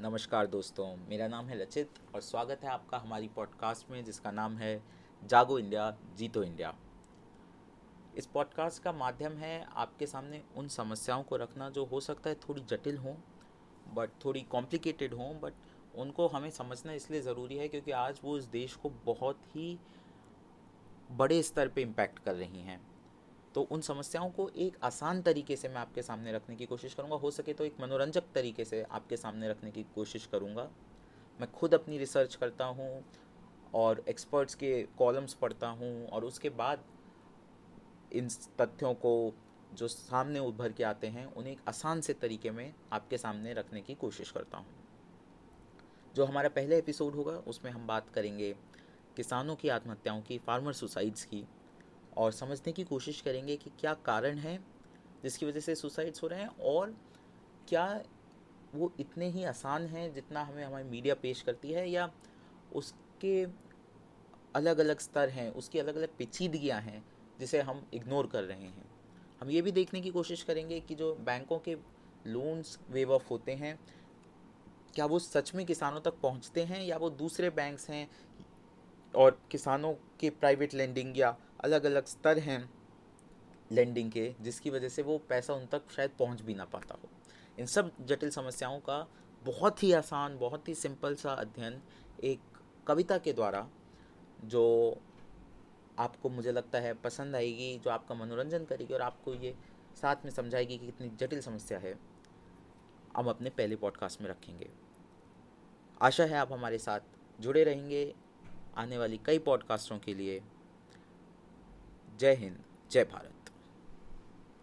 नमस्कार दोस्तों, मेरा नाम है लचित और स्वागत है आपका हमारी पॉडकास्ट में जिसका नाम है जागो इंडिया, जीतो इंडिया। इस पॉडकास्ट का माध्यम है आपके सामने उन समस्याओं को रखना जो हो सकता है थोड़ी जटिल हों बट थोड़ी कॉम्प्लिकेटेड हों बट उनको हमें समझना इसलिए ज़रूरी है क्योंकि आज वो इस देश को बहुत ही बड़े स्तर पे इम्पैक्ट कर रही हैं। तो उन समस्याओं को एक आसान तरीके से मैं आपके सामने रखने की कोशिश करूँगा। हो सके तो एक मनोरंजक तरीके से आपके सामने रखने की कोशिश करूँगा। मैं खुद अपनी रिसर्च करता हूँ और एक्सपर्ट्स के कॉलम्स पढ़ता हूँ और उसके बाद इन तथ्यों को जो सामने उभर के आते हैं, उन्हें एक आसान से तरीके में आपके सामने रखने की कोशिश करता हूँ। जो हमारा पहला एपिसोड होगा, उसमें हम बात करेंगे किसानों की आत्महत्याओं की फार्मर सुसाइड्स की। और समझने की कोशिश करेंगे कि क्या कारण है जिसकी वजह से सुसाइड्स हो रहे हैं और क्या वो इतने ही आसान हैं जितना हमें हमारी मीडिया पेश करती है या उसके अलग अलग स्तर हैं, उसकी अलग अलग पेचीदगियाँ हैं जिसे हम इग्नोर कर रहे हैं। हम ये भी देखने की कोशिश करेंगे कि जो बैंकों के लोन्स वेव ऑफ़ होते हैं, क्या वो सच में किसानों तक पहुँचते हैं या वो दूसरे बैंक्स हैं और किसानों के प्राइवेट लेंडिंग या अलग अलग स्तर हैं लेंडिंग के, जिसकी वजह से वो पैसा उन तक शायद पहुँच भी ना पाता हो। इन सब जटिल समस्याओं का बहुत ही आसान, बहुत ही सिंपल सा अध्ययन एक कविता के द्वारा, जो आपको मुझे लगता है पसंद आएगी, जो आपका मनोरंजन करेगी और आपको ये साथ में समझाएगी कि कितनी जटिल समस्या है, हम अपने पहले पॉडकास्ट में रखेंगे। आशा है आप हमारे साथ जुड़े रहेंगे आने वाली कई पॉडकास्टों के लिए। जय हिंद जय भारत।